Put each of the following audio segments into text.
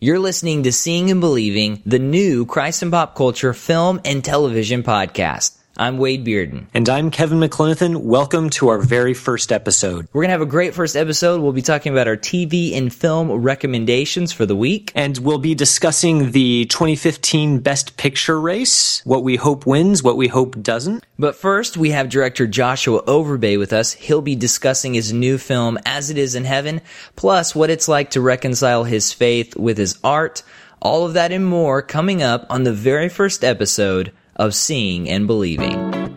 You're listening to Seeing and Believing, the new Christ and Pop Culture film and television podcast. I'm Wade Bearden. And I'm Kevin McLenithan. Welcome to our very first episode. We're going to have a great first episode. We'll be talking about our TV and film recommendations for the week. And we'll be discussing the 2015 Best Picture race, what we hope wins, what we hope doesn't. But first, we have director Joshua Overbay with us. He'll be discussing his new film, As It Is in Heaven, plus what it's like to reconcile his faith with his art. All of that and more coming up on the very first episode of seeing and believing.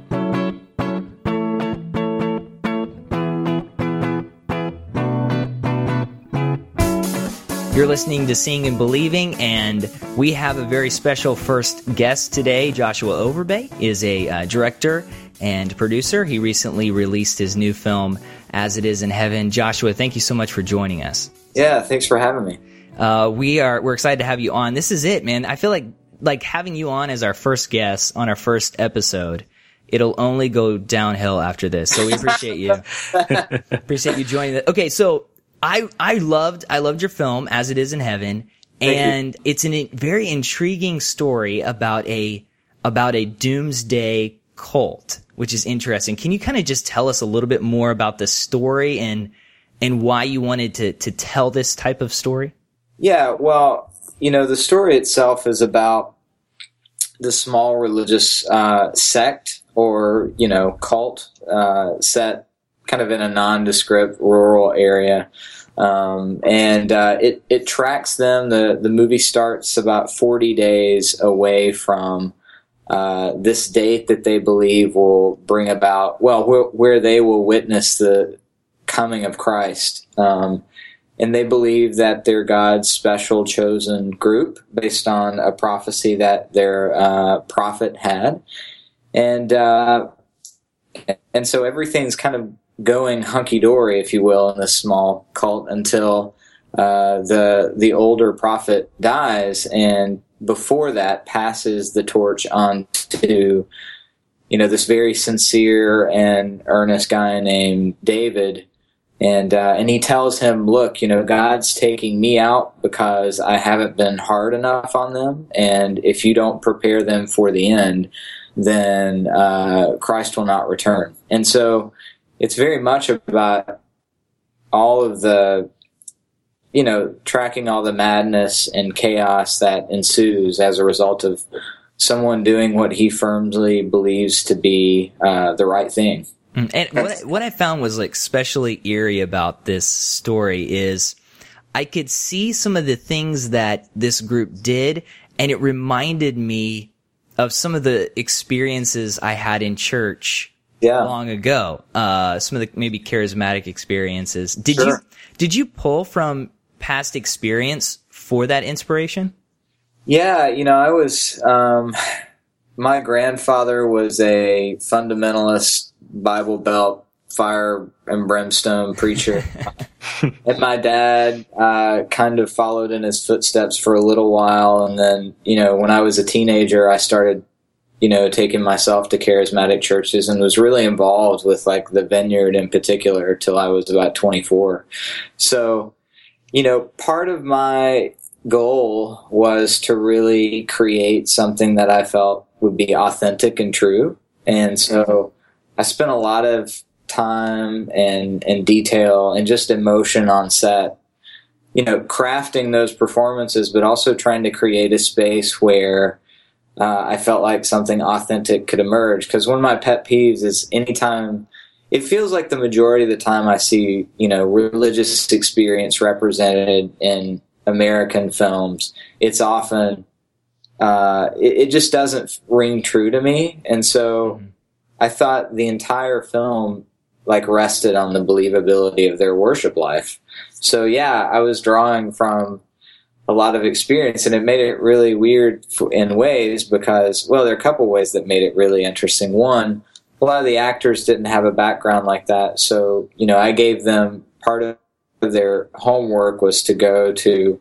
You're listening to Seeing and Believing, and we have a very special first guest today. Joshua Overbay is a uh, director and producer. He recently released his new film, As It Is in Heaven. Joshua, thank you so much for joining us. Yeah, thanks for having me. Uh, we are we're excited to have you on. This is it, man. I feel like like having you on as our first guest on our first episode, it'll only go downhill after this. So we appreciate you. appreciate you joining. The, okay, so I I loved I loved your film as it is in heaven, and it's a very intriguing story about a about a doomsday cult, which is interesting. Can you kind of just tell us a little bit more about the story and and why you wanted to to tell this type of story? Yeah, well, you know, the story itself is about the small religious uh, sect or, you know, cult uh, set kind of in a nondescript rural area. Um, and uh, it, it tracks them. The, the movie starts about 40 days away from uh, this date that they believe will bring about, well, where, where they will witness the coming of Christ. Um, and they believe that they're God's special chosen group based on a prophecy that their uh, prophet had, and uh, and so everything's kind of going hunky dory, if you will, in this small cult until uh, the the older prophet dies, and before that passes the torch on to you know this very sincere and earnest guy named David and uh, and he tells him, "Look, you know, God's taking me out because I haven't been hard enough on them, and if you don't prepare them for the end, then uh, Christ will not return." And so, it's very much about all of the, you know, tracking all the madness and chaos that ensues as a result of someone doing what he firmly believes to be uh, the right thing. Mm, and what I, what I found was like especially eerie about this story is I could see some of the things that this group did, and it reminded me of some of the experiences I had in church yeah. long ago. Uh, some of the maybe charismatic experiences. Did sure. you did you pull from past experience for that inspiration? Yeah, you know, I was. Um, my grandfather was a fundamentalist Bible Belt fire and brimstone preacher. and my dad uh, kind of followed in his footsteps for a little while. And then, you know, when I was a teenager, I started, you know, taking myself to charismatic churches and was really involved with like the vineyard in particular till I was about 24. So, you know, part of my goal was to really create something that I felt would be authentic and true. And so, I spent a lot of time and and detail and just emotion on set you know crafting those performances but also trying to create a space where uh, i felt like something authentic could emerge. Because one of my pet peeves is anytime it feels like the majority of the time i see you know religious experience represented in american films it's often uh, it, it, just doesn't ring true to me. And so mm-hmm I thought the entire film like rested on the believability of their worship life. So yeah, I was drawing from a lot of experience and it made it really weird in ways because well there are a couple ways that made it really interesting one a lot of the actors didn't have a background like that so you know i gave them part of their homework was to go to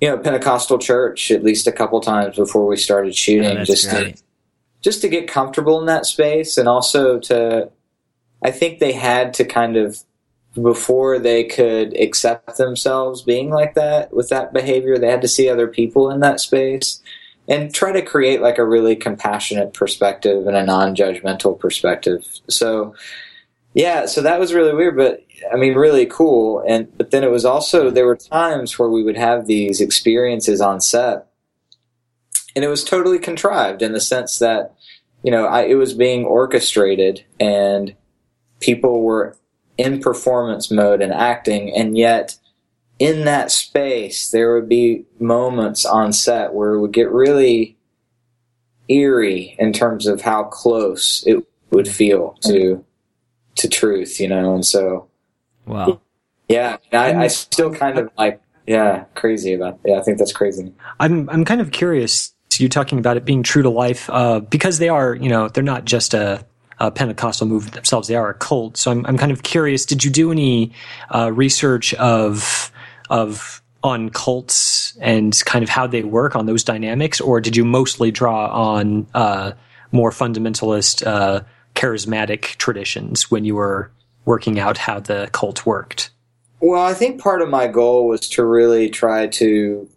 you know pentecostal church at least a couple times before we started shooting yeah, just great. to just to get comfortable in that space and also to I think they had to kind of before they could accept themselves being like that with that behavior, they had to see other people in that space and try to create like a really compassionate perspective and a non-judgmental perspective. So yeah, so that was really weird, but I mean, really cool. And but then it was also there were times where we would have these experiences on set, and it was totally contrived in the sense that you know I, it was being orchestrated and people were in performance mode and acting, and yet in that space there would be moments on set where it would get really eerie in terms of how close it would feel to to truth, you know, and so Wow. yeah, I, I still kind of like yeah, crazy about yeah, I think that's crazy. I'm I'm kind of curious. You talking about it being true to life uh, because they are, you know, they're not just a, a, Pentecostal movement themselves; they are a cult. So I'm I'm kind of curious. Did you do any uh, research of of on cults and kind of how they work on those dynamics, or did you mostly draw on uh, more fundamentalist, uh, charismatic traditions when you were working out how the cult worked? Well, I think part of my goal was to really try to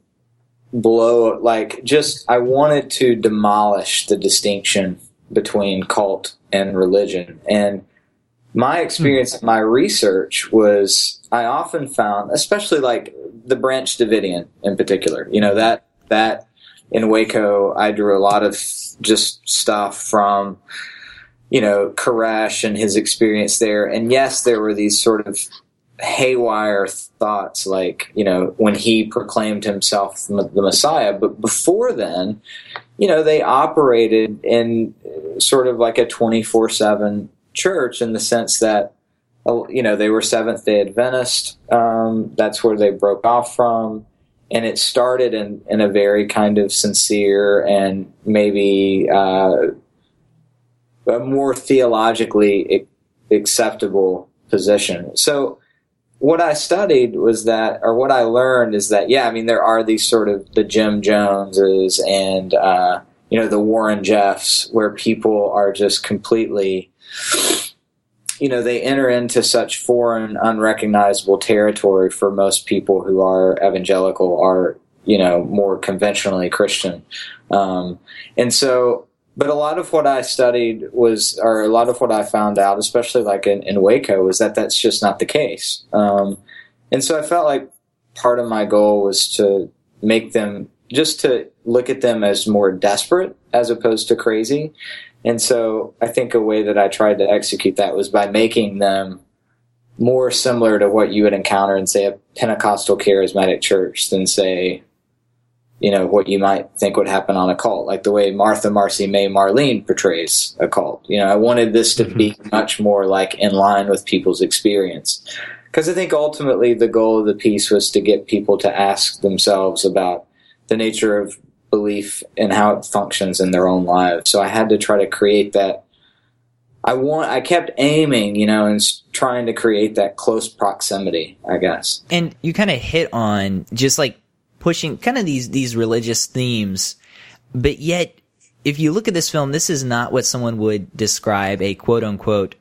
blow, like, just, I wanted to demolish the distinction between cult and religion. And my experience, mm. my research was, I often found, especially like the Branch Davidian in particular, you know, that, that in Waco, I drew a lot of just stuff from, you know, Koresh and his experience there. And yes, there were these sort of haywire thoughts, like, you know, when he proclaimed himself the Messiah. But before then, you know, they operated in sort of like a 24 7 church in the sense that, uh, you know, they were Seventh day Adventist. Um, that's where they broke off from. And it started in, in a very kind of sincere and maybe, uh, a more theologically acceptable position. So what I studied was that, or what I learned is that, yeah, I mean, there are these sort of the Jim Joneses and, uh, you know, the Warren Jeffs where people are just completely, you know, they enter into such foreign, unrecognizable territory for most people who are evangelical, are, you know, more conventionally Christian. Um, and so but a lot of what I studied was, or a lot of what I found out, especially like in, in Waco, was that that's just not the case. Um, and so I felt like part of my goal was to make them just to look at them as more desperate as opposed to crazy. And so I think a way that I tried to execute that was by making them more similar to what you would encounter in, say, a Pentecostal charismatic church than, say, you know, what you might think would happen on a cult, like the way Martha, Marcy, May, Marlene portrays a cult. You know, I wanted this to mm-hmm. be much more like in line with people's experience. Because I think ultimately the goal of the piece was to get people to ask themselves about the nature of belief and how it functions in their own lives. So I had to try to create that. I want. I kept aiming, you know, and trying to create that close proximity. I guess. And you kind of hit on just like pushing kind of these these religious themes, but yet if you look at this film, this is not what someone would describe a quote unquote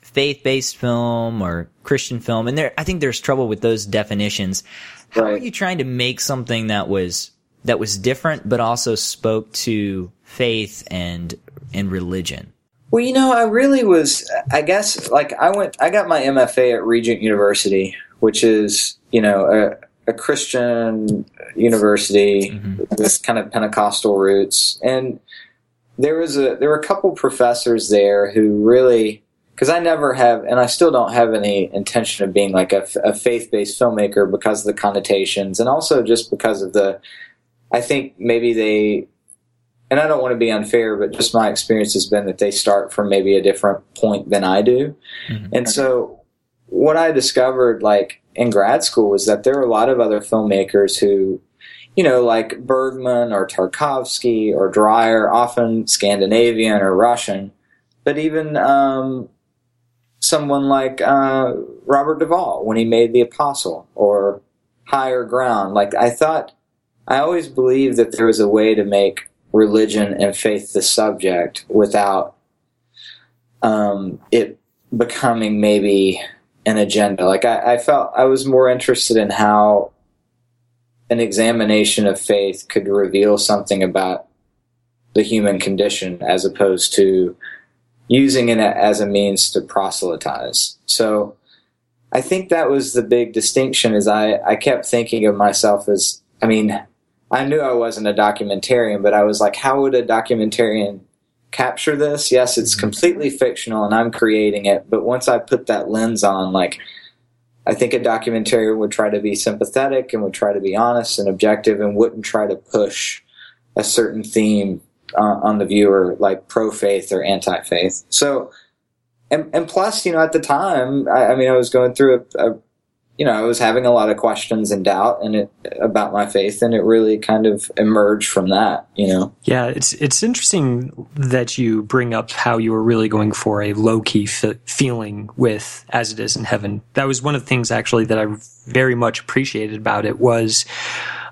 faith based film or Christian film. And there, I think there's trouble with those definitions. How right. are you trying to make something that was that was different, but also spoke to faith and and religion? Well, you know, I really was. I guess like I went. I got my MFA at Regent University, which is you know a a Christian university mm-hmm. with kind of Pentecostal roots, and there was a there were a couple professors there who really because I never have, and I still don't have any intention of being like a, a faith based filmmaker because of the connotations, and also just because of the. I think maybe they, and I don't want to be unfair, but just my experience has been that they start from maybe a different point than I do, mm-hmm. and so what I discovered, like in grad school was that there are a lot of other filmmakers who, you know, like Bergman or Tarkovsky or Dreyer, often Scandinavian or Russian, but even um, someone like uh, Robert Duvall when he made The Apostle or Higher Ground. Like I thought, I always believed that there was a way to make religion and faith the subject without um, it becoming maybe an agenda. Like I, I felt I was more interested in how an examination of faith could reveal something about the human condition as opposed to using it as a means to proselytize. So I think that was the big distinction is I, I kept thinking of myself as, I mean, I knew I wasn't a documentarian, but I was like, how would a documentarian capture this? Yes, it's mm-hmm. completely fictional and I'm creating it. But once I put that lens on, like, I think a documentary would try to be sympathetic and would try to be honest and objective and wouldn't try to push a certain theme uh, on the viewer, like pro faith or anti faith. So, and, and plus, you know, at the time, I, I mean, I was going through a, a you know, I was having a lot of questions and doubt and it about my faith, and it really kind of emerged from that. You know. Yeah, it's it's interesting that you bring up how you were really going for a low key f- feeling with "As It Is in Heaven." That was one of the things actually that I very much appreciated about it was.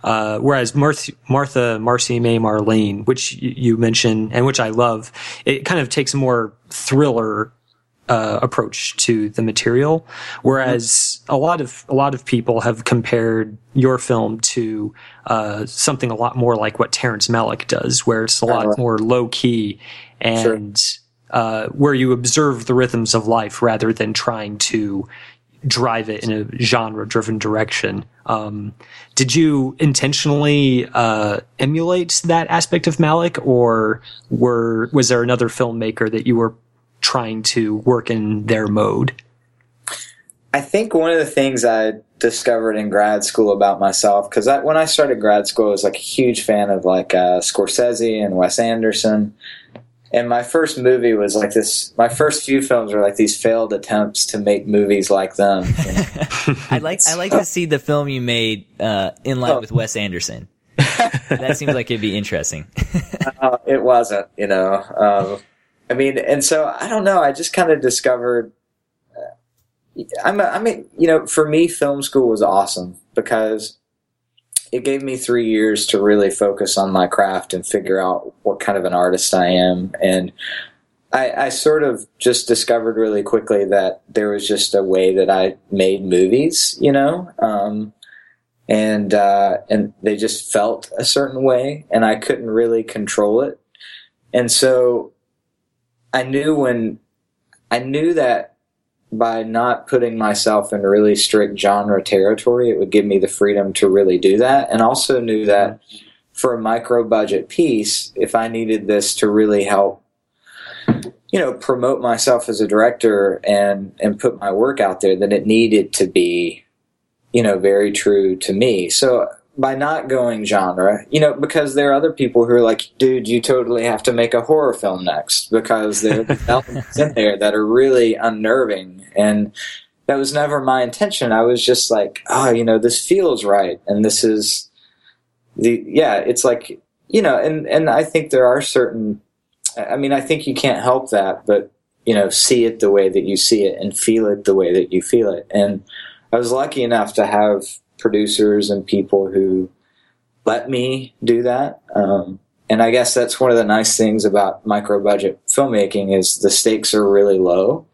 Uh, whereas Martha, Martha, Marcy May Marlene, which you mentioned and which I love, it kind of takes a more thriller uh, approach to the material, whereas a lot of a lot of people have compared your film to uh, something a lot more like what Terrence Malick does, where it's a lot more low key and sure. uh, where you observe the rhythms of life rather than trying to drive it in a genre driven direction. Um, did you intentionally uh, emulate that aspect of Malick, or were was there another filmmaker that you were trying to work in their mode? I think one of the things I discovered in grad school about myself, because when I started grad school, I was like a huge fan of like uh, Scorsese and Wes Anderson. And my first movie was like this. My first few films were like these failed attempts to make movies like them. You know? I like I like to see the film you made uh, in line oh. with Wes Anderson. that seems like it'd be interesting. uh, it wasn't, you know. Um, I mean, and so I don't know. I just kind of discovered. Uh, I'm. A, I mean, you know, for me, film school was awesome because it gave me three years to really focus on my craft and figure out what kind of an artist I am. And I, I sort of just discovered really quickly that there was just a way that I made movies, you know, um, and uh, and they just felt a certain way, and I couldn't really control it. And so I knew when I knew that by not putting myself in really strict genre territory, it would give me the freedom to really do that. And also knew that for a micro budget piece, if I needed this to really help, you know, promote myself as a director and, and put my work out there, then it needed to be, you know, very true to me. So by not going genre, you know, because there are other people who are like, dude, you totally have to make a horror film next because there are elements in there that are really unnerving. And that was never my intention. I was just like, oh, you know, this feels right. And this is the, yeah, it's like, you know, and, and I think there are certain, I mean, I think you can't help that, but, you know, see it the way that you see it and feel it the way that you feel it. And I was lucky enough to have producers and people who let me do that. Um, and I guess that's one of the nice things about micro budget filmmaking is the stakes are really low.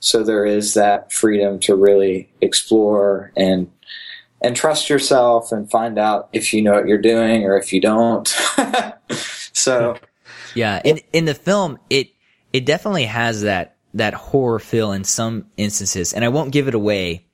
So there is that freedom to really explore and and trust yourself and find out if you know what you're doing or if you don't. so yeah, in in the film it it definitely has that that horror feel in some instances and I won't give it away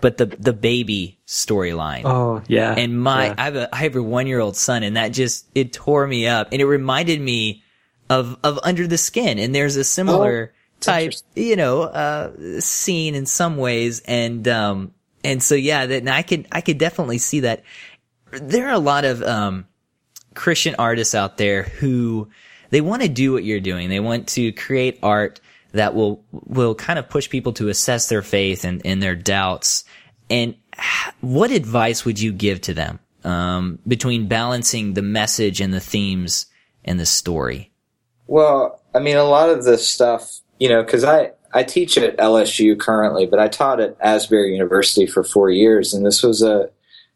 but the the baby storyline. Oh yeah. And my yeah. I have a I have a one year old son, and that just it tore me up, and it reminded me of of Under the Skin, and there's a similar. Oh, type, you know, uh, scene in some ways. And, um, and so, yeah, that, I could, I could definitely see that. There are a lot of, um, Christian artists out there who, they want to do what you're doing. They want to create art that will will kind of push people to assess their faith and, and their doubts. And what advice would you give to them um, between balancing the message and the themes and the story? Well, I mean, a lot of this stuff, you know, because I I teach at LSU currently, but I taught at Asbury University for four years, and this was a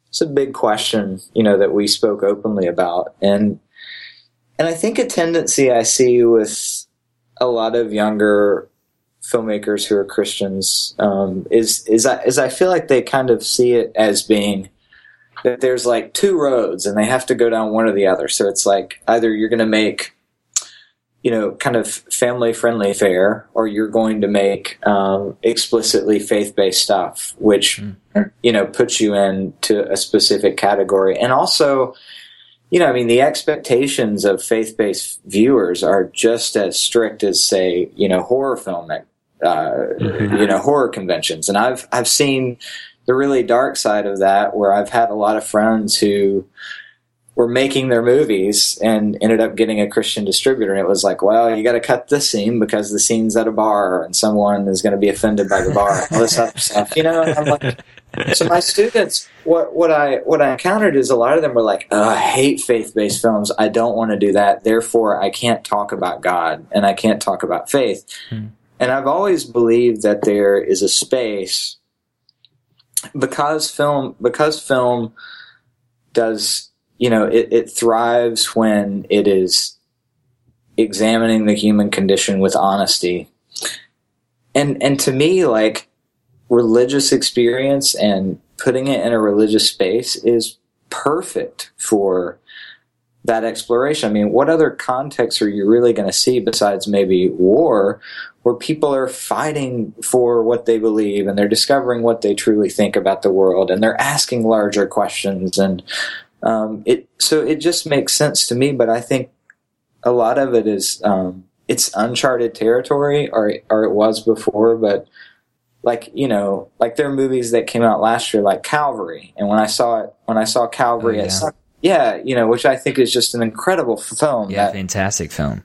it's a big question, you know, that we spoke openly about, and and I think a tendency I see with a lot of younger filmmakers who are Christians um, is is I, is I feel like they kind of see it as being that there's like two roads and they have to go down one or the other. So it's like either you're going to make you know kind of family friendly fare or you're going to make um, explicitly faith based stuff, which mm. you know puts you into a specific category and also you know, I mean, the expectations of faith-based viewers are just as strict as, say, you know, horror film, uh, mm-hmm. you know, horror conventions. And I've I've seen the really dark side of that, where I've had a lot of friends who were making their movies and ended up getting a Christian distributor. And it was like, well, you got to cut this scene because the scene's at a bar and someone is going to be offended by the bar. all this other stuff, you know. And I'm like, so my students, what what I what I encountered is a lot of them were like, oh, I hate faith based films. I don't want to do that. Therefore, I can't talk about God and I can't talk about faith. Hmm. And I've always believed that there is a space because film because film does you know it, it thrives when it is examining the human condition with honesty and and to me like religious experience and putting it in a religious space is perfect for that exploration. I mean, what other context are you really going to see besides maybe war, where people are fighting for what they believe and they're discovering what they truly think about the world and they're asking larger questions and um, it so it just makes sense to me. But I think a lot of it is um, it's uncharted territory, or or it was before, but like you know like there are movies that came out last year like calvary. And when i saw it when i saw calvary oh, yeah. yeah you know which i think is just an incredible film yeah that, fantastic film.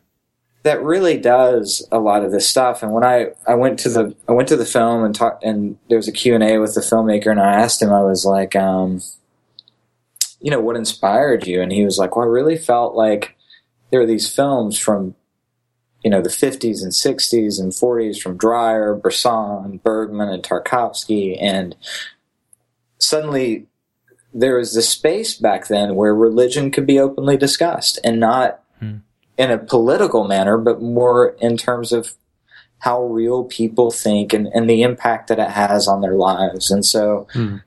that really does a lot of this stuff. And when i i went to the i went to the film and talked and there was a q&a with the filmmaker and i asked him i was like um you know what inspired you? And he was like well i really felt like there were these films from you know, the 50s and 60s and 40s from Dreyer, Bresson, Bergman, and Tarkovsky. And suddenly there was this space back then where religion could be openly discussed and not hmm. in a political manner, but more in terms of how real people think and, and the impact that it has on their lives. And so hmm.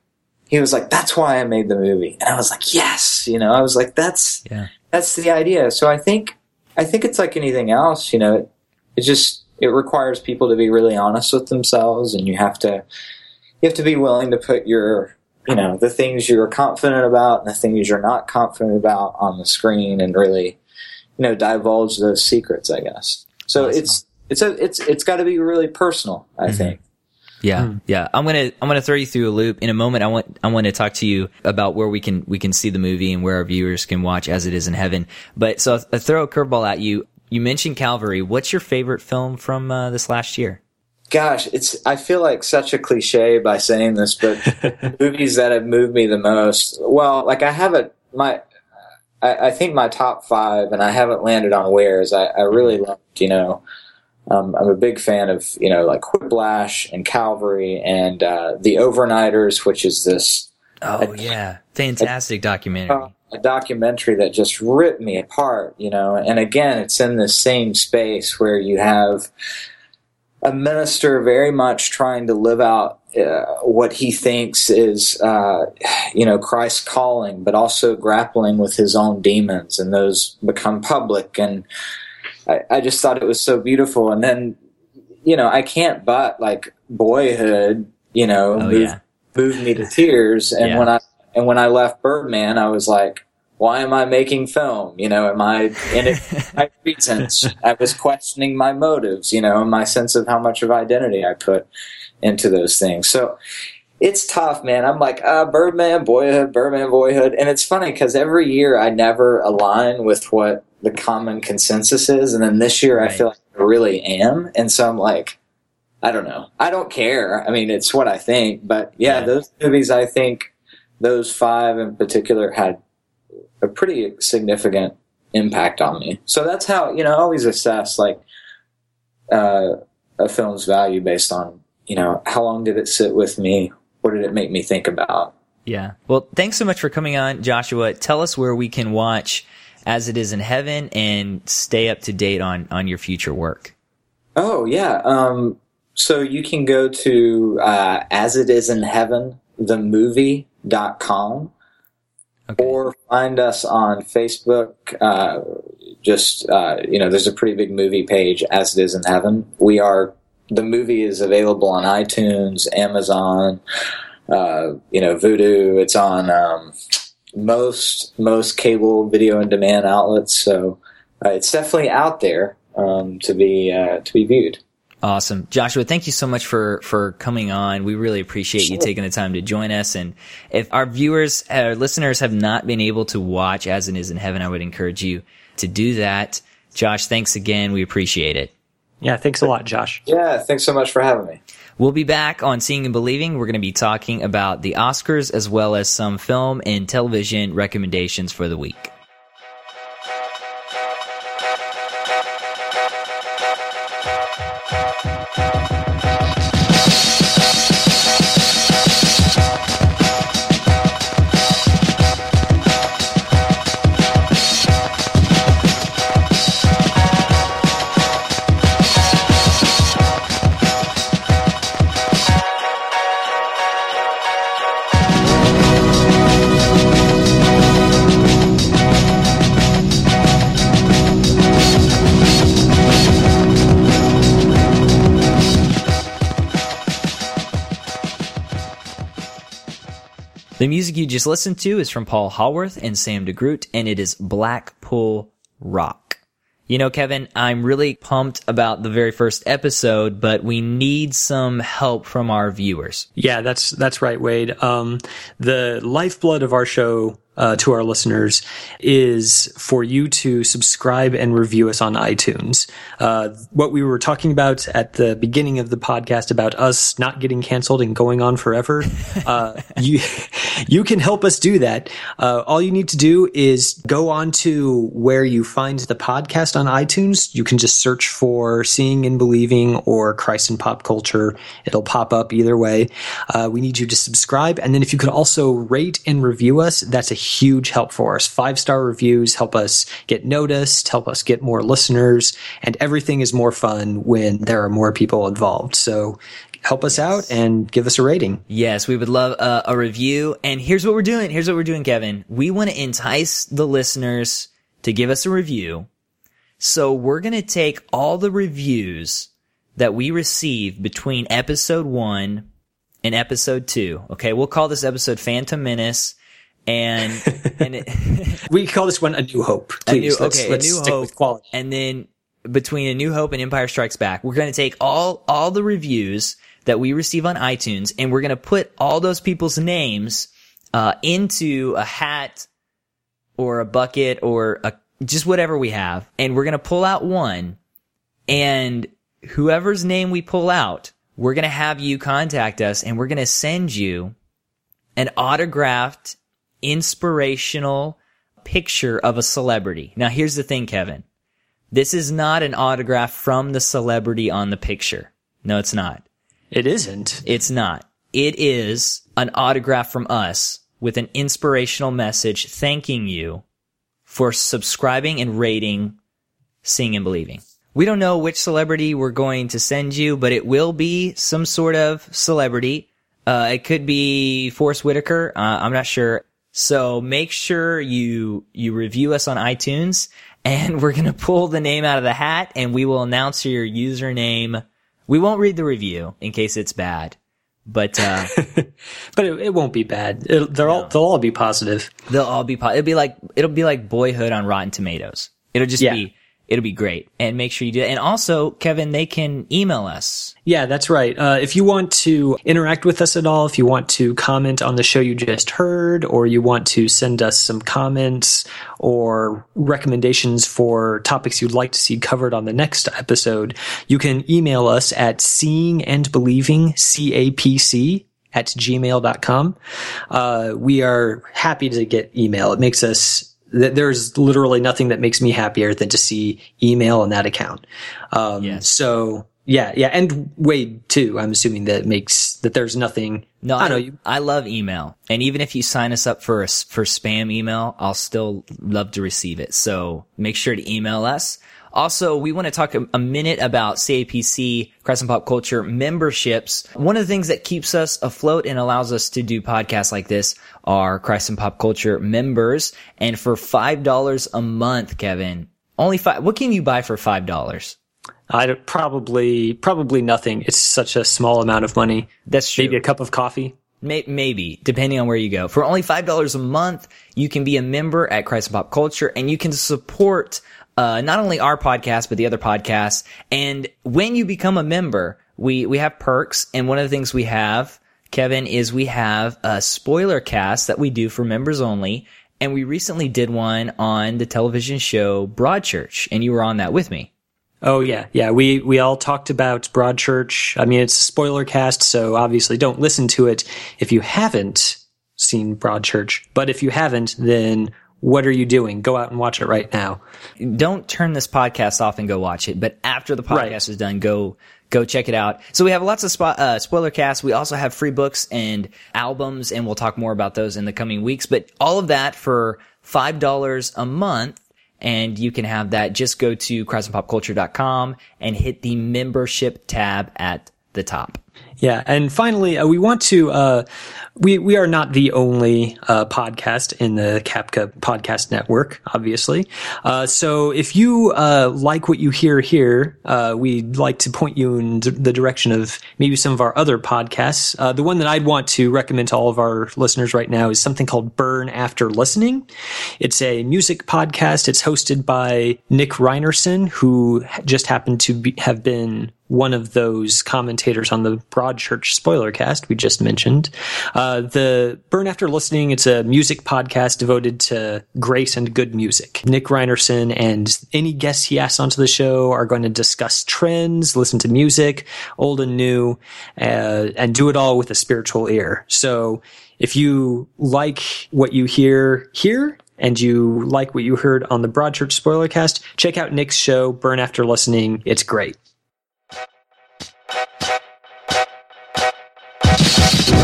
he was like, that's why I made the movie. And I was like, yes, you know, I was like, that's, yeah. that's the idea. So I think, I think it's like anything else, you know, it, it just it requires people to be really honest with themselves and you have to you have to be willing to put your you know the things you're confident about and the things you're not confident about on the screen and really you know divulge those secrets i guess so awesome. it's it's a it's it's got to be really personal i mm-hmm. think yeah, mm. yeah. I'm gonna I'm gonna throw you through a loop in a moment. I want I want to talk to you about where we can we can see the movie and where our viewers can watch as it is in heaven. But so I throw a curveball at you. You mentioned Calvary. What's your favorite film from uh, this last year? Gosh, it's I feel like such a cliche by saying this, but movies that have moved me the most. Well, like I have a my I, I think my top five, and I haven't landed on where's. I, I really loved, you know, um, I'm a big fan of you know like Whiplash and Calvary and uh, The Overnighters, which is this. Oh a, yeah, fantastic a, documentary. A documentary that just ripped me apart, you know. And again, it's in the same space where you have a minister very much trying to live out uh, what he thinks is, uh, you know, Christ's calling, but also grappling with his own demons, and those become public and I, I just thought it was so beautiful. And then, you know, I can't but like boyhood, you know, oh, moved, yeah. moved me to tears. And yeah. when I, and when I left Birdman, I was like, why am I making film? You know, am I in it my reasons? I was questioning my motives, you know, and my sense of how much of identity I put into those things. So it's tough, man. I'm like, ah, Birdman, boyhood, Birdman, boyhood. And it's funny because every year I never align with what the common consensus is. And then this year right. I feel like I really am. And so I'm like, I don't know. I don't care. I mean, it's what I think. But yeah, yeah. those movies, I think those five in particular had a pretty significant impact on me. So that's how, you know, I always assess like uh, a film's value based on, you know, how long did it sit with me? What did it make me think about? Yeah. Well, thanks so much for coming on, Joshua. Tell us where we can watch as it is in heaven and stay up to date on on your future work. Oh yeah. Um, So you can go to uh, as it is in heaven, the movie.com Okay. or find us on Facebook. Uh, just, uh, you know, there's a pretty big movie page as it is in heaven. We are, the movie is available on iTunes, Amazon, uh, you know, Vudu. It's on, um, most, most cable video and demand outlets. So, uh, it's definitely out there, um, to be, uh, to be viewed. Awesome. Joshua, thank you so much for, for coming on. We really appreciate you taking the time to join us. And if our viewers, our listeners have not been able to watch As It Is in Heaven, I would encourage you to do that. Josh, thanks again. We appreciate it. Yeah, thanks a lot, Josh. Yeah. Thanks so much for having me. We'll be back on Seeing and Believing. We're going to be talking about the Oscars as well as some film and television recommendations for the week. Music you just listened to is from Paul Hallworth and Sam DeGroot, and it is Blackpool Rock. You know, Kevin, I'm really pumped about the very first episode, but we need some help from our viewers. Yeah, that's that's right, Wade. Um, the lifeblood of our show uh, to our listeners is for you to subscribe and review us on iTunes. Uh, what we were talking about at the beginning of the podcast about us not getting canceled and going on forever, uh, you you can help us do that. Uh, all you need to do is go on to where you find the podcast on iTunes. You can just search for "Seeing and Believing" or "Christ and Pop Culture." It'll pop up either way. Uh, we need you to subscribe, and then if you could also rate and review us, that's a huge help for us. Five star reviews help us get noticed, help us get more listeners, and everything is more fun when there are more people involved. So help us out and give us a rating. Yes, we would love a, a review. And here's what we're doing. Here's what we're doing, Kevin. We want to entice the listeners to give us a review. So we're going to take all the reviews that we receive between episode one and episode two. Okay. We'll call this episode Phantom Menace. And, and it, We call this one a new hope. A New- Please, let's, okay, let's a New stick Hope, with quality. and then between A New Hope and Empire Strikes Back, we're going to take all all the reviews that we receive on iTunes, and we're going to put all those people's names uh, into a hat or a bucket or a just whatever we have, and we're going to pull out one, and whoever's name we pull out, we're going to have you contact us, and we're going to send you an autographed, inspirational picture of a celebrity. Now, here's the thing, Kevin. This is not an autograph from the celebrity on the picture. No, it's not. It isn't. It's not. It is an autograph from us with an inspirational message thanking you for subscribing and rating Seeing and Believing. We don't know which celebrity we're going to send you, but it will be some sort of celebrity. Uh, it could be Forest Whitaker. Uh, I'm not sure. So make sure you, you review us on iTunes and we're going to pull the name out of the hat and we will announce your username. We won't read the review in case it's bad, but, uh, But it, it won't be bad. It'll, they're all, they'll all be positive. they'll all be, po- it'll be like, it'll be like boyhood on Rotten Tomatoes. It'll just Yeah. be, it'll be great. And make sure you do it. And also, Kevin, they can email us. Yeah, that's right. Uh, if you want to interact with us at all, if you want to comment on the show you just heard, or you want to send us some comments or recommendations for topics you'd like to see covered on the next episode, you can email us at seeing and believing, C-A-P-C, at gmail.com. Uh, we are happy to get email. It makes us there's literally nothing that makes me happier than to see email on that account. Um, Yes. so yeah, yeah. And Wade too. I'm assuming that makes, that there's nothing. No, I I, know you. I love email. And even if you sign us up for a for spam email, I'll still love to receive it. So make sure to email us. Also, we want to talk a, a minute about CAPC, Christ and Pop Culture memberships. One of the things that keeps us afloat and allows us to do podcasts like this are Christ and Pop Culture members. And for $5 a month, Kevin, only five, what can you buy for $5? I probably probably nothing. It's such a small amount of money. That's true. Maybe a cup of coffee. May- Maybe, depending on where you go. For only $5 a month, you can be a member at Christ and Pop Culture and you can support, uh, not only our podcast, but the other podcasts. And when you become a member, we, we have perks. And one of the things we have, Kevin, is we have a spoiler cast that we do for members only. And we recently did one on the television show Broadchurch and you were on that with me. Oh yeah, yeah. We we all talked about Broadchurch. I mean, it's a spoiler cast, so obviously don't listen to it if you haven't seen Broadchurch. But if you haven't, then what are you doing? Go out and watch it right now. don't turn this podcast off and go watch it. But after the podcast Right. is done, go go check it out. So we have lots of spo- uh, spoiler casts. We also have free books and albums, and we'll talk more about those in the coming weeks. But all of that for five dollars a month. And you can have that. Just go to christandpopculture.com and hit the membership tab at the top. Yeah, and finally, uh, we want to. Uh, we we are not the only uh, podcast in the Kapka Podcast Network, obviously. Uh, so if you uh, like what you hear here, uh, we'd like to point you in d- the direction of maybe some of our other podcasts. Uh, the one that I'd want to recommend to all of our listeners right now is something called Burn After Listening. It's a music podcast. It's hosted by Nick Rynerson, who just happened to be, have been one of those commentators on the Broadchurch spoiler cast we just mentioned. Uh, the Burn After Listening, it's a music podcast devoted to grace and good music. Nick Rynerson and any guests he asks onto the show are going to discuss trends, listen to music, old and new, uh, and do it all with a spiritual ear. So if you like what you hear here, and you like what you heard on the Broadchurch spoiler cast, check out Nick's show, Burn After Listening. It's great.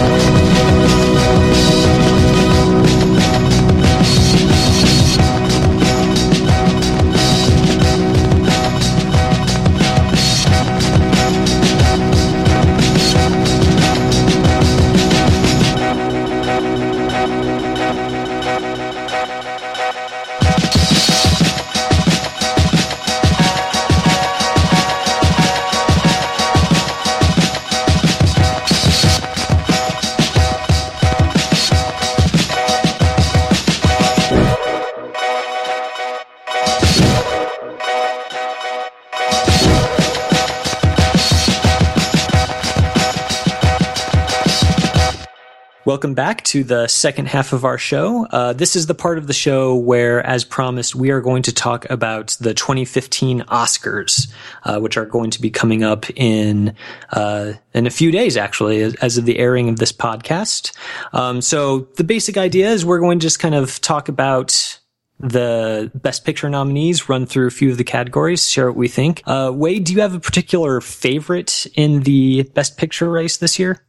Thank you. Welcome back to the second half of our show. Uh, this is the part of the show where, as promised, we are going to talk about the 2015 Oscars, uh, which are going to be coming up in uh, in a few days, actually, as- of the airing of this podcast. Um, so the basic idea is we're going to just kind of talk about the best picture nominees, run through a few of the categories, share what we think. Uh, Wade, do you have a particular favorite in the best picture race this year?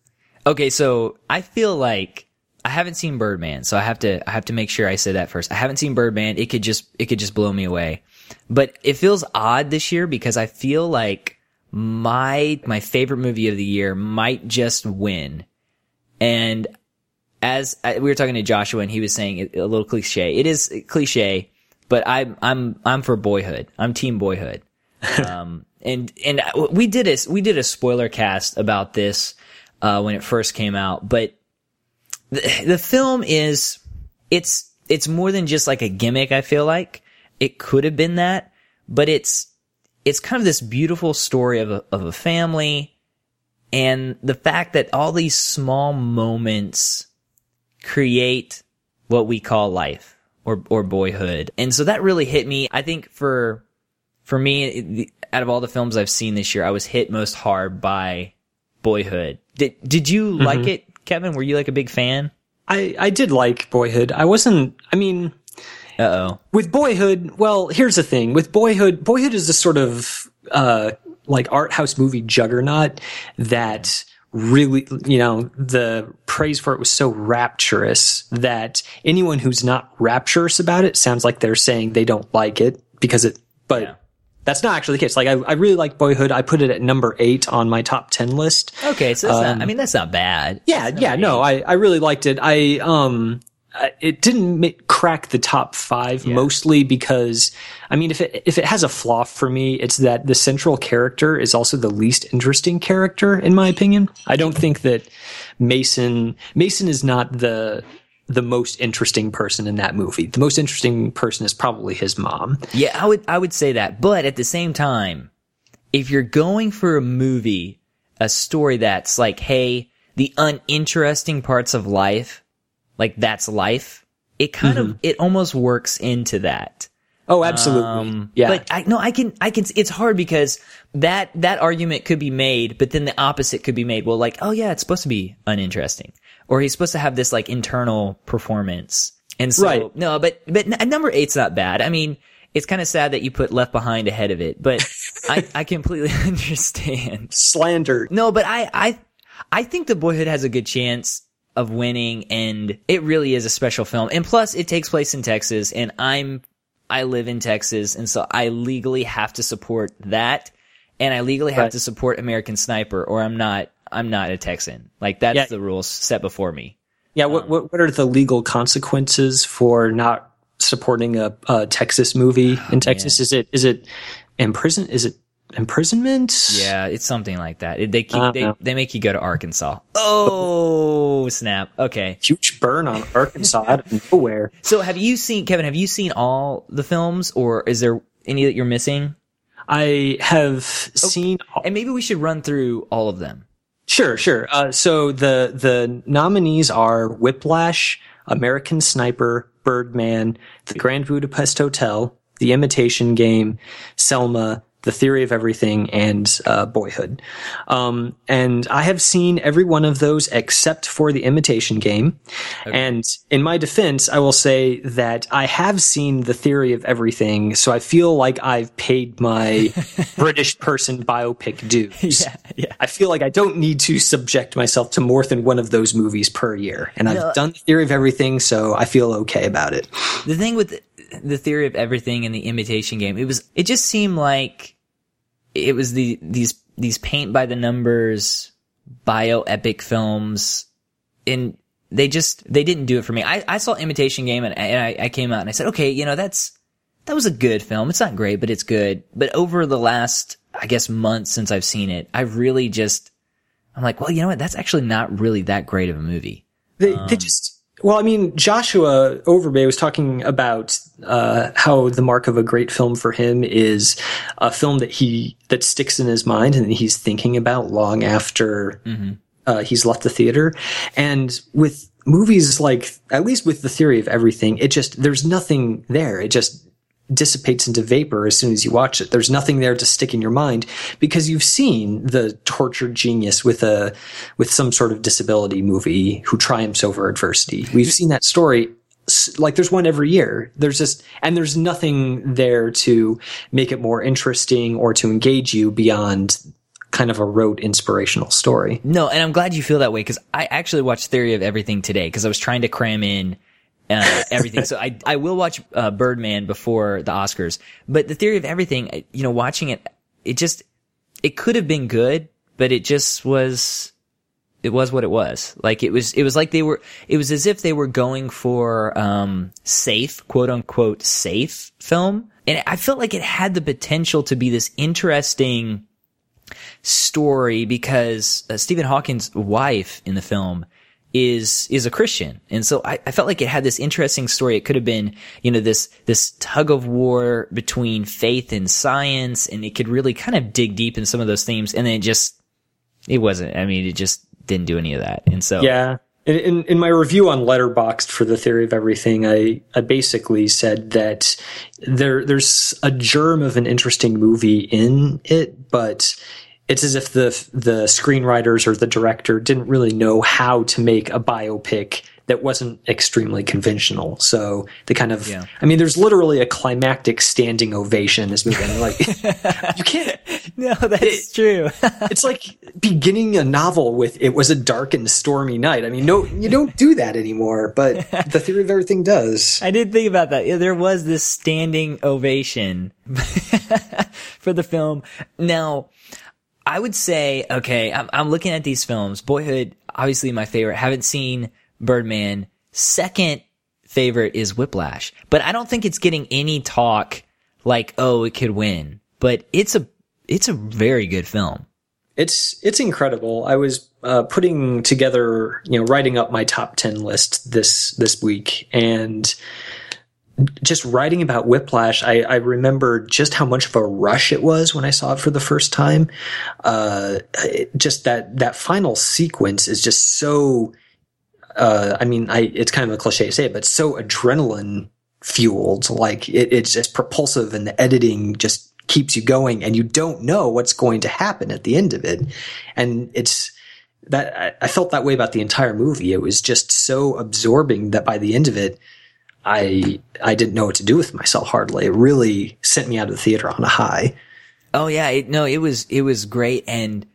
Okay, so I feel like I haven't seen Birdman, so I have to I have to make sure I say that first. I haven't seen Birdman. It could just it could just blow me away. But it feels odd this year because I feel like my my favorite movie of the year might just win. And as I, we were talking to Joshua and he was saying it, a little cliche. It is cliche, but I'm I'm I'm for Boyhood. I'm team Boyhood. um and and we did a we did a spoiler cast about this uh, when it first came out. But the, the film is, it's, it's more than just like a gimmick, I feel like. It could have been that, but it's, it's kind of this beautiful story of a, of a family and the fact that all these small moments create what we call life or, or boyhood. And so that really hit me. I think for, for me, out of all the films I've seen this year, I was hit most hard by Boyhood. Did did you like it, Kevin? Were you like a big fan? I, I did like Boyhood. I wasn't, I mean, Uh oh. with Boyhood, well, here's the thing. With Boyhood, Boyhood is a sort of, uh, like art house movie juggernaut that really, you know, the praise for it was so rapturous that anyone who's not rapturous about it sounds like they're saying they don't like it because it, but Yeah. That's not actually the case. Like I, I really like Boyhood. I put it at number eight on my top ten list. Okay, so that's not, I mean that's not bad. Um, Yeah, yeah, no, I, I really liked it. I um, it didn't crack the top five mostly because I mean, if it if it has a flaw for me, it's that the central character is also the least interesting character in my opinion. I don't think that Mason Mason is not the the most interesting person in that movie. The most interesting person is probably his mom. Yeah, I would I would say that. But at the same time, if you're going for a movie, a story that's like, hey, the uninteresting parts of life, like that's life, it kind of mm-hmm. it almost works into that. Oh, absolutely. Um, yeah. But I no, I can I can it's hard because that that argument could be made, but then the opposite could be made. Well, like, oh yeah, it's supposed to be uninteresting. Or he's supposed to have this like internal performance. And so Right. no, but but n- number eight's not bad. I mean, it's kind of sad that you put Left Behind ahead of it, but I, I completely understand. Slander. No, but I, I, I think the Boyhood has a good chance of winning, and it really is a special film. And plus, it takes place in Texas, and I'm, I live in Texas, and so I legally have to support that, and I legally have Right. to support American Sniper, or I'm not, I'm not a Texan. Like that's Yeah. the rules set before me. Yeah, what, um, what what are the legal consequences for not supporting a, a Texas movie in oh, Texas? Is it is it imprison? Is it imprisonment? Yeah, it's something like that. It- They keep, Uh, they, they make you go to Arkansas. Oh snap! Okay, huge burn on Arkansas out of nowhere. so have you seen Kevin? Have you seen all the films, or is there any that you're missing? I have seen. And maybe we should run through all of them. Sure, sure. Uh, so the the nominees are Whiplash, American Sniper, Birdman, The Grand Budapest Hotel, The Imitation Game, Selma, The Theory of Everything, and uh, Boyhood. Um, and I have seen every one of those except for The Imitation Game. And in my defense, I will say that I have seen The Theory of Everything, so I feel like I've paid my British person biopic dues. yeah. I feel like I don't need to subject myself to more than one of those movies per year. And I've done the theory of everything, so I feel okay about it. The thing with the, the theory of everything and the imitation game, it was it just seemed like it was the these these paint by the numbers biopic films and they just they didn't do it for me. I, I saw imitation game and, and I, I came out and I said, okay, you know, that's that was a good film. It's not great, but it's good. But over the last, I guess, months since I've seen it, I've really just, I'm like, well, you know what? That's actually not really that great of a movie. They, they um, just, well, I mean, Joshua Overbay was talking about uh, how the mark of a great film for him is a film that he that sticks in his mind and he's thinking about long after uh, he's left the theater. And with movies like, at least with the theory of everything, it just there's nothing there. It just dissipates into vapor as soon as you watch it. There's nothing there to stick in your mind because you've seen the tortured genius with a with some sort of disability movie who triumphs over adversity. We've seen that story like there's one every year. There's just and there's nothing there to make it more interesting or to engage you beyond kind of a rote inspirational story. No, and I'm glad you feel that way because I actually watched Theory of Everything today because I was trying to cram in uh, everything. so I I will watch uh, Birdman before the Oscars, but the Theory of Everything, uh, you know, watching it, it just it could have been good, but it just was it was what it was. Like it was it was like they were it was as if they were going for um safe, quote unquote safe film. And I felt like it had the potential to be this interesting story because uh, Stephen Hawking's wife in the film is is a Christian, and so I, I felt like it had this interesting story. It could have been, you know, this this tug of war between faith and science, and it could really kind of dig deep in some of those themes. And then it just it wasn't. I mean, it just didn't do any of that. And so Yeah. In, in, in my review on Letterboxd for the theory of everything, I, I basically said that there there's a germ of an interesting movie in it, but it's as if the the screenwriters or the director didn't really know how to make a biopic that wasn't extremely conventional. So they kind of, Yeah. I mean, there's literally a climactic standing ovation in this movie. And like, you can't, no, that's true. it's like beginning a novel with it was a dark and stormy night. I mean, no, you don't do that anymore, but the theory of everything does. I did think about that. Yeah, There was this standing ovation. for the film. Now, I would say, okay, I'm, I'm looking at these films. Boyhood, obviously my favorite. Haven't seen Birdman. Second favorite is Whiplash, but I don't think it's getting any talk like, oh, it could win. But it's a, it's a very good film. It's it's incredible. I was uh, putting together, you know, writing up my top ten list this this week, and just writing about Whiplash, I, I remember just how much of a rush it was when I saw it for the first time. Uh, it, just that that final sequence is just so. Uh, I mean, I it's kind of a cliche to say it, but so adrenaline fueled. Like it, it's just propulsive, and the editing just keeps you going, and you don't know what's going to happen at the end of it. And it's that I, I felt that way about the entire movie. It was just so absorbing that by the end of it, I I didn't know what to do with myself hardly. It really sent me out of the theater on a high. Oh yeah, it, no, it was it was great, and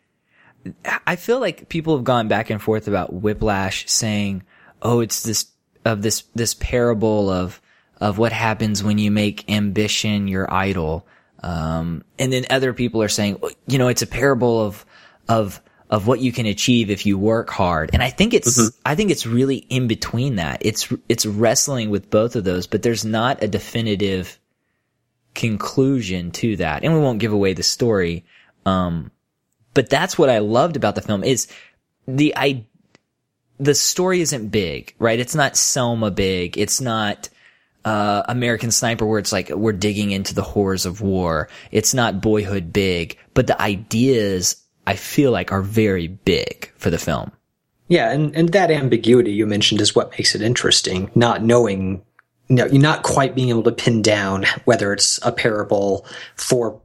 I feel like people have gone back and forth about Whiplash, saying, "Oh, it's this of this this parable of of what happens when you make ambition your idol," um, and then other people are saying, "You know, it's a parable of of of what you can achieve if you work hard. And I think it's, mm-hmm. I think it's really in between that. It's, it's wrestling with both of those, but there's not a definitive conclusion to that. And we won't give away the story. Um, but that's what I loved about the film is the, I, the story isn't big, right? It's not Selma big. It's not, uh, American Sniper where it's like we're digging into the horrors of war. It's not boyhood big, but the ideas I feel like are very big for the film. Yeah, and, and that ambiguity you mentioned is what makes it interesting. Not knowing, you know, you're not quite being able to pin down whether it's a parable for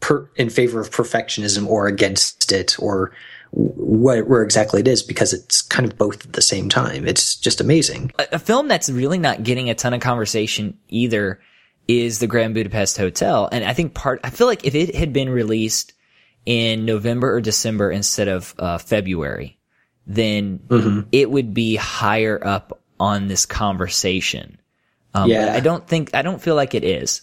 per, in favor of perfectionism or against it or what, where exactly it is because it's kind of both at the same time. It's just amazing. A, a film that's really not getting a ton of conversation either is the Grand Budapest Hotel. And I think part, I feel like if it had been released in November or December instead of uh, February, then mm-hmm. it would be higher up on this conversation. Um, yeah. I don't think, I don't feel like it is.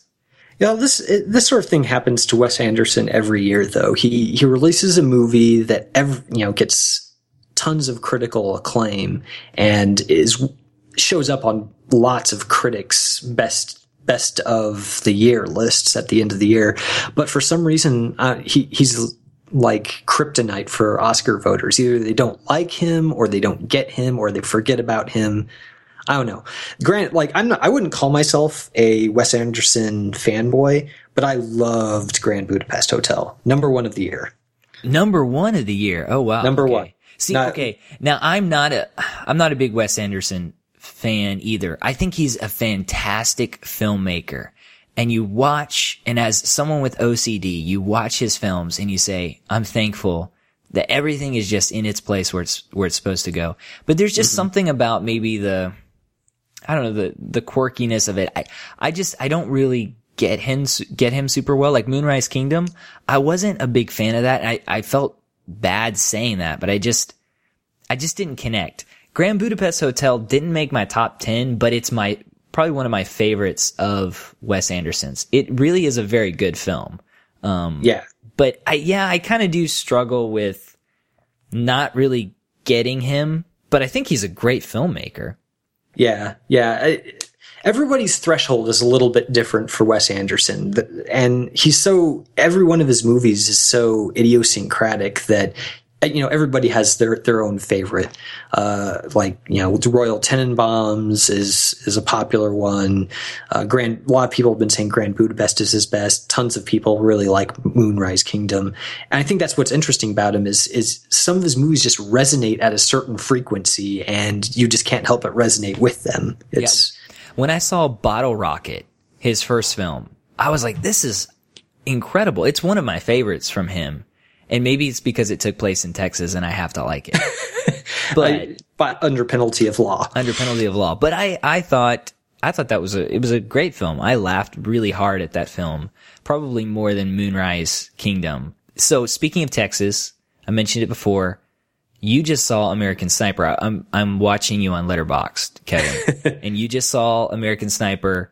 Yeah, this this sort of thing happens to Wes Anderson every year, though. He he releases a movie that every, you know gets tons of critical acclaim and is shows up on lots of critics' best best of the year lists at the end of the year. But for some reason, uh, he he's like kryptonite for Oscar voters. Either they don't like him, or they don't get him, or they forget about him. I don't know. Grant, like I'm not, I wouldn't call myself a Wes Anderson fanboy, but I loved Grand Budapest Hotel, number one of the year. Number one of the year. Oh wow. Number okay. one. See, not, okay. Now I'm not a, I'm not a big Wes Anderson fan either. I think he's a fantastic filmmaker. And you watch, and as someone with OCD, you watch his films and you say, I'm thankful that everything is just in its place where it's, where it's supposed to go. But there's just mm-hmm. something about maybe the, I don't know, the, the quirkiness of it. I, I just, I don't really get him, get him super well. Like Moonrise Kingdom, I wasn't a big fan of that. I, I felt bad saying that, but I just, I just didn't connect. Grand Budapest Hotel didn't make my top 10, but it's my, probably one of my favorites of Wes Anderson's. It really is a very good film. Um, yeah. But I, yeah, I kind of do struggle with not really getting him, but I think he's a great filmmaker. Yeah. Yeah. I, everybody's threshold is a little bit different for Wes Anderson. And he's so, every one of his movies is so idiosyncratic that you know everybody has their their own favorite. Uh, like you know, the Royal Tenenbaums is is a popular one. Uh, Grand, a lot of people have been saying Grand Budapest is his best. Tons of people really like Moonrise Kingdom, and I think that's what's interesting about him is is some of his movies just resonate at a certain frequency, and you just can't help but resonate with them. It's yeah. when I saw Bottle Rocket, his first film, I was like, this is incredible. It's one of my favorites from him and maybe it's because it took place in Texas and I have to like it. but, but under penalty of law. Under penalty of law. But I, I thought, I thought that was a, it was a great film. I laughed really hard at that film, probably more than Moonrise Kingdom. So speaking of Texas, I mentioned it before. You just saw American Sniper. I'm, I'm watching you on Letterboxd, Kevin, and you just saw American Sniper.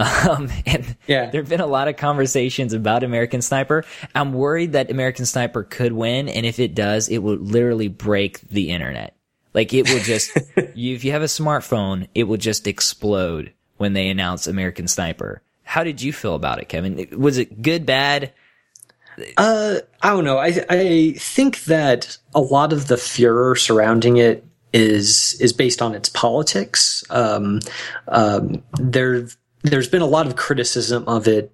Um, and Yeah. there have been a lot of conversations about American Sniper. I'm worried that American Sniper could win, and if it does, it will literally break the internet. Like it will just, you, if you have a smartphone, it will just explode when they announce American Sniper. How did you feel about it, Kevin? Was it good, bad? Uh, I don't know. I I think that a lot of the furor surrounding it is is based on its politics. Um, um, there there's been a lot of criticism of it,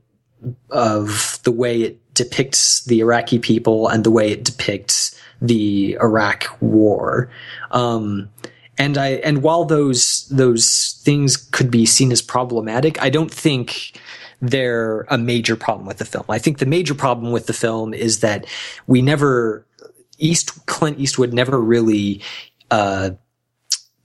of the way it depicts the Iraqi people and the way it depicts the Iraq War. Um, and I and while those those things could be seen as problematic, I don't think they're a major problem with the film. I think the major problem with the film is that we never East Clint Eastwood never really uh,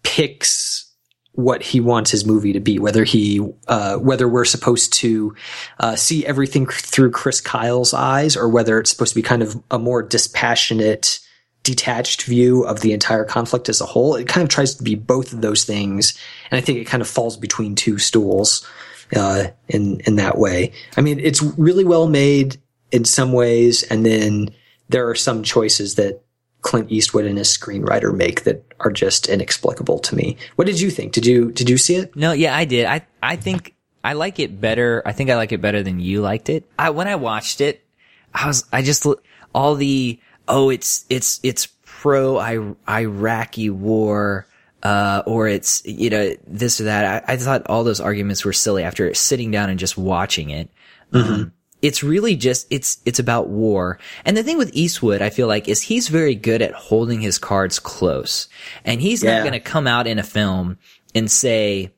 picks what he wants his movie to be. Whether he uh, whether we're supposed to uh, see everything through Chris Kyle's eyes, or whether it's supposed to be kind of a more dispassionate detached view of the entire conflict as a whole. It kind of tries to be both of those things, and I think it kind of falls between two stools uh, in in that way. I mean, it's really well made in some ways, and then there are some choices that Clint Eastwood and his screenwriter make that are just inexplicable to me. What did you think? Did you did you see it? No, yeah, I did. I I think I like it better. I think I like it better than you liked it. I when I watched it, I was I just all the oh it's it's it's pro Iraqi war uh, or it's you know this or that. I, I, thought all those arguments were silly after sitting down and just watching it. Mm-hmm. Um, it's really just it's it's about war. And the thing with Eastwood, I feel like, is he's very good at holding his cards close, and he's yeah. not going to come out in a film and say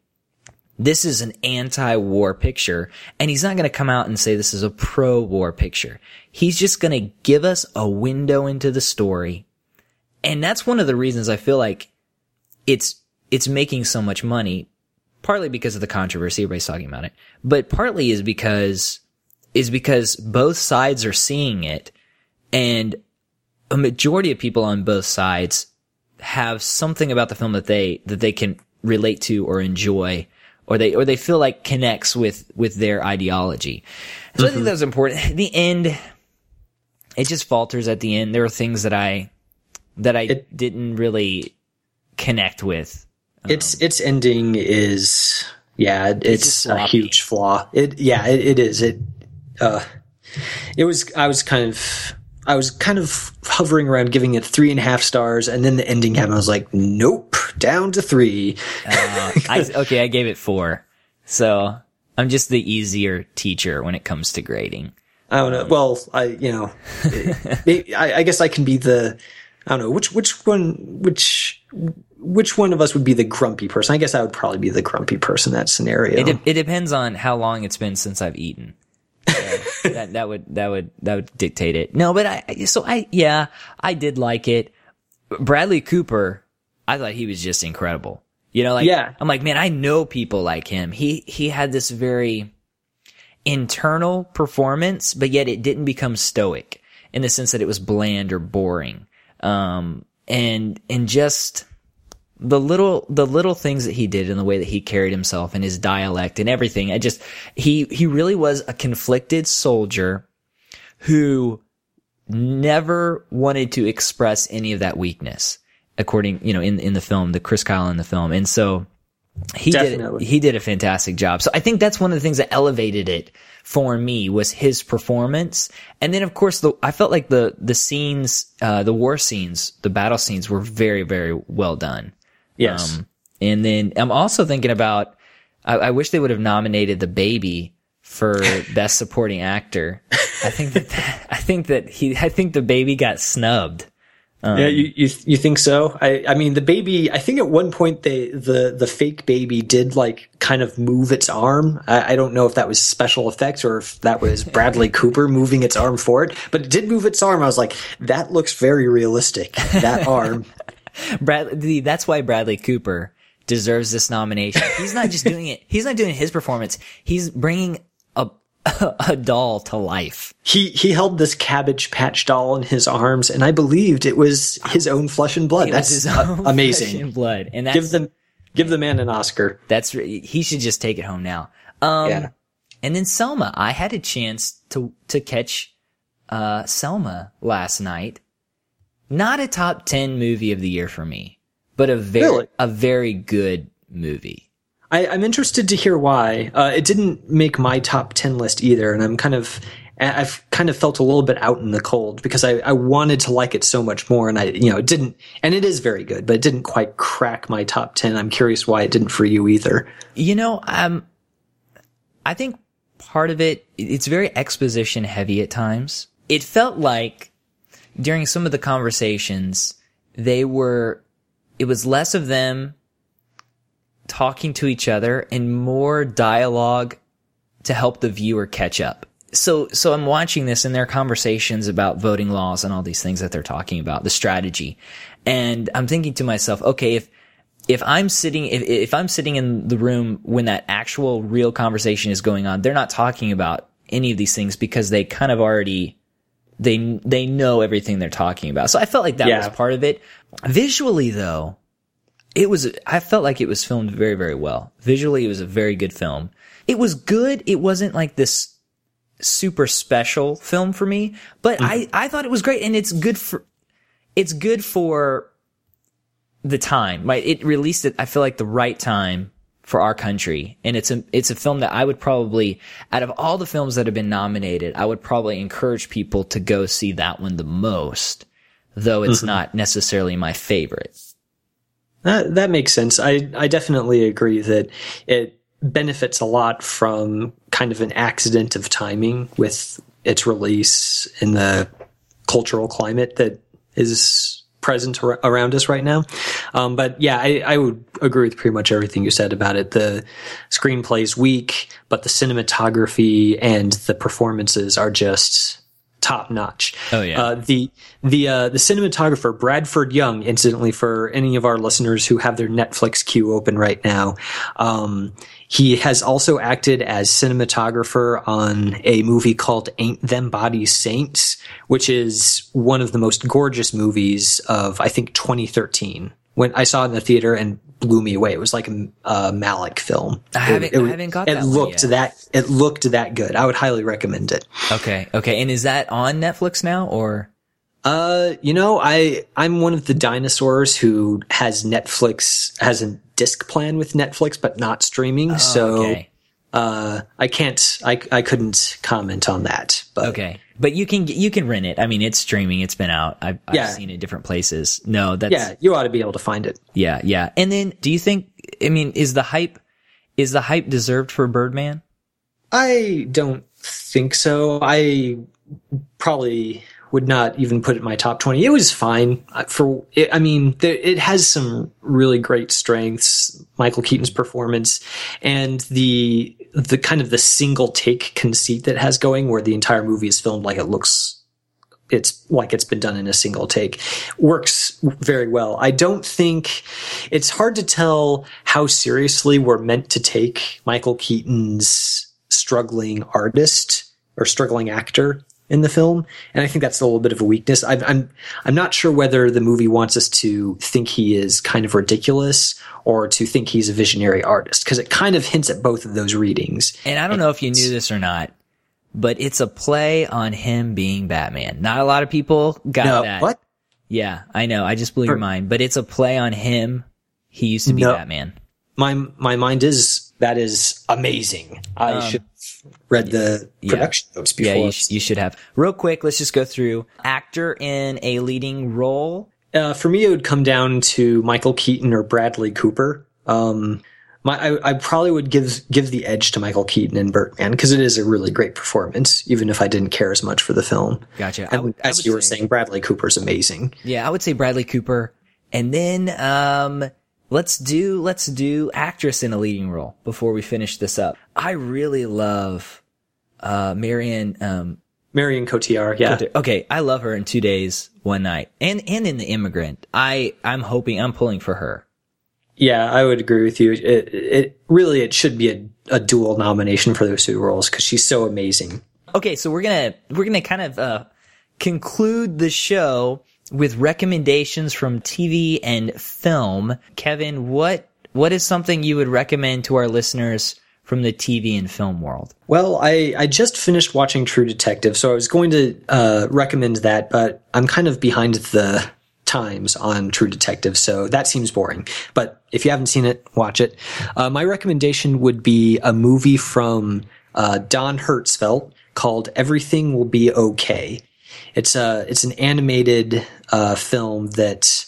this is an anti-war picture, and he's not going to come out and say this is a pro-war picture. He's just going to give us a window into the story. And that's one of the reasons I feel like it's, it's making so much money, partly because of the controversy, everybody's talking about it, but partly is because, is because both sides are seeing it and a majority of people on both sides have something about the film that they, that they can relate to or enjoy or they, or they feel like connects with, with their ideology. So mm-hmm. I think that was important. The end, it just falters at the end. There are things that I, that I it, didn't really connect with. Um, its its ending is yeah, it's, it's a huge flaw. It yeah, it, it is. It uh, it was. I was kind of. I was kind of hovering around giving it three and a half stars, and then the ending happened. I was like, "Nope, down to three. uh, I, okay, I gave it four. So I'm just the easier teacher when it comes to grading. I don't know. Well, I you know, I, I guess I can be the I don't know which which one which which one of us would be the grumpy person. I guess I would probably be the grumpy person in that scenario. It, de- it depends on how long it's been since I've eaten. So that that would that would that would dictate it. No, but I so I yeah I did like it. Bradley Cooper, I thought he was just incredible. You know, like yeah. I'm like man, I know people like him. He he had this very internal performance, but yet it didn't become stoic in the sense that it was bland or boring. Um, and, and just the little, the little things that he did and the way that he carried himself and his dialect and everything. I just, he, he really was a conflicted soldier who never wanted to express any of that weakness according, you know, in, in the film, the Chris Kyle in the film. And so, he Definitely. did he did a fantastic job. So I think that's one of the things that elevated it for me was his performance. And then of course the I felt like the the scenes uh the war scenes, the battle scenes were very very well done. Yes. Um, and then I'm also thinking about I, I wish they would have nominated the baby for best supporting actor. I think that, that I think that he I think the baby got snubbed. Um, yeah, you, you you think so? I I mean, the baby. I think at one point they the the fake baby did like kind of move its arm. I, I don't know if that was special effects or if that was Bradley Cooper moving its arm forward, but it did move its arm. I was like, that looks very realistic. That arm. Bradley. That's why Bradley Cooper deserves this nomination. He's not just doing it. He's not doing his performance. He's bringing a a doll to life. He he held this cabbage patch doll in his arms, and I believed it was his own flesh and blood. It that's amazing. and blood, and give them give the man an Oscar. That's he should just take it home now. Um, Yeah. and then Selma, I had a chance to, to catch, uh, Selma last night. Not a top 10 movie of the year for me, but a very, Really? a very good movie. I, I'm interested to hear why. Uh, it didn't make my top 10 list either, and I'm kind of. I've kind of felt a little bit out in the cold because I, I wanted to like it so much more, and I, you know, it didn't, and it is very good, but it didn't quite crack my top ten. I'm curious why it didn't for you either. You know, um, I think part of it, it's very exposition heavy at times. It felt like during some of the conversations, they were, it was less of them talking to each other and more dialogue to help the viewer catch up. So, so I'm watching this and their conversations about voting laws and all these things that they're talking about, the strategy. And I'm thinking to myself, okay, if, if I'm sitting, if, if I'm sitting in the room when that actual real conversation is going on, they're not talking about any of these things because they kind of already, they, they know everything they're talking about. So I felt like that Yeah. was part of it. Visually though, it was, I felt like it was filmed very, very well. Visually, it was a very good film. It was good. It wasn't like this super special film for me, but mm. I, I thought it was great and it's good for, it's good for the time, right? It released it I feel like the right time for our country. And it's a, it's a film that I would probably, out of all the films that have been nominated, I would probably encourage people to go see that one the most, though it's mm-hmm. not necessarily my favorite. That that makes sense. I I definitely agree that it benefits a lot from kind of an accident of timing with its release in the cultural climate that is present ar- around us right now. Um, but yeah, I, I would agree with pretty much everything you said about it. The screenplay is weak, but the cinematography and the performances are just top notch. Oh, yeah. Uh, the the uh, the cinematographer Bradford Young, incidentally, for any of our listeners who have their Netflix queue open right now, um, he has also acted as cinematographer on a movie called "Ain't Them Bodies Saints," which is one of the most gorgeous movies of I think 2013. When I saw it in the theater and blew me away, it was like a, a Malick film. I haven't- I haven't got It that looked that it looked that good. I would highly recommend it. Okay. Okay. And is that on Netflix now or? Uh, you know, I I'm one of the dinosaurs who has Netflix has a disc plan with Netflix, but not streaming. so Oh, okay. uh, I can't, I I couldn't comment on that. But Okay. But you can, you can rent it. I mean, it's streaming. It's been out. I've, I've Yeah. seen it different places. No, that's, yeah, you ought to be able to find it. yeah, yeah. And then do you think, I mean, is the hype, is the hype deserved for Birdman? I don't think so. I probably would not even put it in my top 20. It was fine for I mean, it has some really great strengths, Michael Keaton's performance and the the kind of the single take conceit that has going where the entire movie is filmed like it looks it's like it's been done in a single take works very well. I don't think it's hard to tell how seriously we're meant to take Michael Keaton's struggling artist or struggling actor in the film, and I think that's a little bit of a weakness. I'm I'm I'm not sure whether the movie wants us to think he is kind of ridiculous or to think he's a visionary artist because it kind of hints at both of those readings. And I don't know if you knew this or not, but it's a play on him being Batman. Not a lot of people got No, that. what? Yeah, I know. I just blew your mind, but it's a play on him. He used to be No. Batman. my my mind is that is amazing. I should have read the production notes before. Um, Yeah, you, sh- you should have. Real quick, let's just go through actor in a leading role. uh, for me, it would come down to Michael Keaton or Bradley Cooper. Um, my I, I probably would give give the edge to Michael Keaton and Birdman because it is a really great performance, even if I didn't care as much for the film. Gotcha. And would- as you were saying, Bradley Cooper's amazing. Yeah, I would say Bradley Cooper, and then um, let's do let's do actress in a leading role before we finish this up. I really love uh, Marion. Um, Marion Cotillard, yeah. okay, I love her in Two Days, One Night, and and in The Immigrant. I I'm hoping I'm pulling for her. Yeah, I would agree with you. It, it really it should be a, a dual nomination for those two roles because she's so amazing. Okay, so we're gonna we're gonna kind of uh, conclude the show with recommendations from TV and film. Kevin, what what is something you would recommend to our listeners from the TV and film world? Well, I, I just finished watching True Detective, so I was going to uh, recommend that, but I'm kind of behind the times on True Detective, so that seems boring. But if you haven't seen it, watch it. Uh, my recommendation would be a movie from uh, Don Hertzfeldt called Everything Will Be Okay. It's a it's an animated uh, film that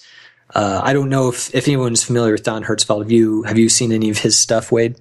uh, I don't know if, if anyone's familiar with Don Hertzfeldt. Have you have you seen any of his stuff, Wade?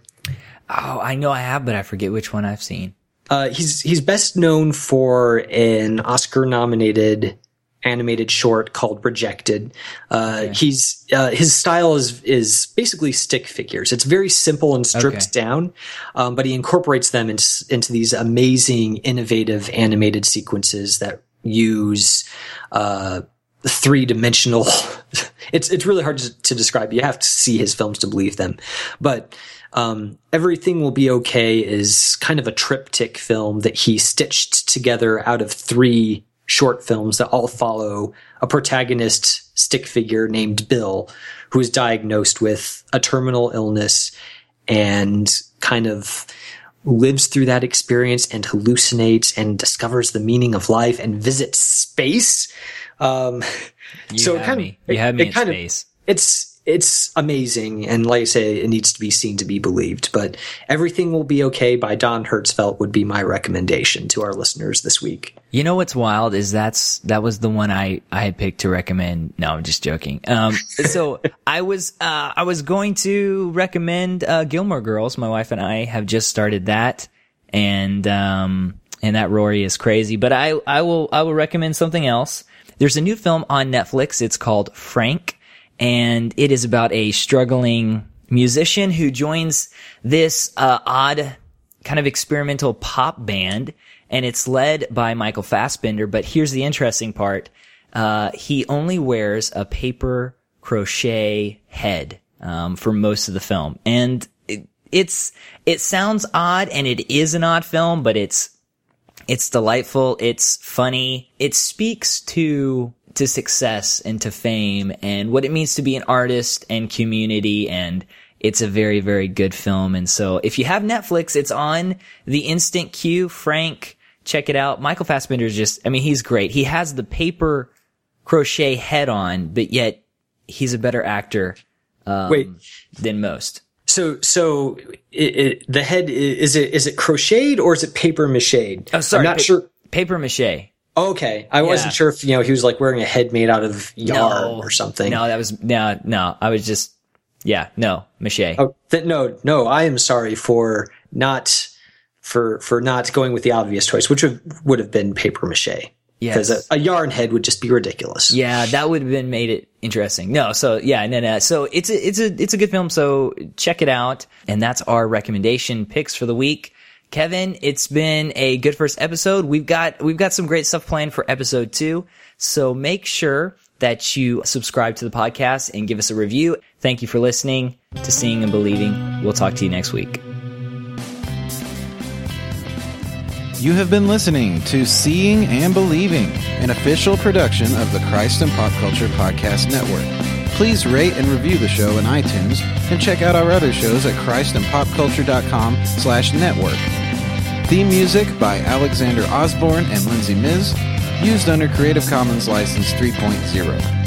Oh, I know I have, but I forget which one I've seen. Uh, he's he's best known for an Oscar nominated animated short called Rejected. Uh, okay. He's uh, his style is is basically stick figures. It's very simple and stripped okay. down, um, but he incorporates them into, into these amazing, innovative animated sequences that use uh, three dimensional. it's it's really hard to, to, describe. You have to see his films to believe them, but. Um, Everything Will Be Okay is kind of a triptych film that he stitched together out of three short films that all follow a protagonist stick figure named Bill, who is diagnosed with a terminal illness and kind of lives through that experience and hallucinates and discovers the meaning of life and visits space. Um, you so it kind me. of, you have me it, in kind space. Of, it's, it's amazing. And like I say, it needs to be seen to be believed. But Everything Will Be Okay by Don Hertzfeldt would be my recommendation to our listeners this week. You know what's wild is that's, that was the one I, I had picked to recommend. No, I'm just joking. Um, so I was, uh, I was going to recommend, uh, Gilmore Girls. My wife and I have just started that. And, um, and that Rory is crazy, but I, I will, I will recommend something else. There's a new film on Netflix. It's called Frank and it is about a struggling musician who joins this uh, odd kind of experimental pop band, and it's led by Michael Fassbender. But here's the interesting part: uh, he only wears a paper crochet head um, for most of the film, and it, it's it sounds odd, and it is an odd film, but it's it's delightful. It's funny. It speaks to to success and to fame and what it means to be an artist and community and it's a very, very good film. And so if you have Netflix, it's on the instant queue. Frank, check it out. Michael Fassbender is just, I mean, he's great. He has the paper crochet head on, but yet he's a better actor, um, Wait. than most. So, so it, it, the head is it is it crocheted or is it paper mache? Oh, sorry, I'm not pa- sure. Paper mache. Okay, I yeah. wasn't sure if you know he was like wearing a head made out of yarn no, or something. No, that was no, no. I was just yeah, no, mache. Oh, th- no, no. I am sorry for not for for not going with the obvious choice, which would would have been paper mache. Because yes. a, a, yarn head would just be ridiculous. Yeah, that would have been made it interesting. No, so yeah, no, no. So it's a, it's a, it's a good film. So check it out. And that's our recommendation picks for the week. Kevin, it's been a good first episode. We've got, we've got some great stuff planned for episode two. So make sure that you subscribe to the podcast and give us a review. Thank you for listening to Seeing and Believing. We'll talk to you next week. You have been listening to Seeing and Believing, an official production of the Christ and Pop Culture Podcast Network. Please rate and review the show in iTunes and check out our other shows at christandpopculture.com slash network. Theme music by Alexander Osborne and Lindsay Miz, used under Creative Commons License 3.0.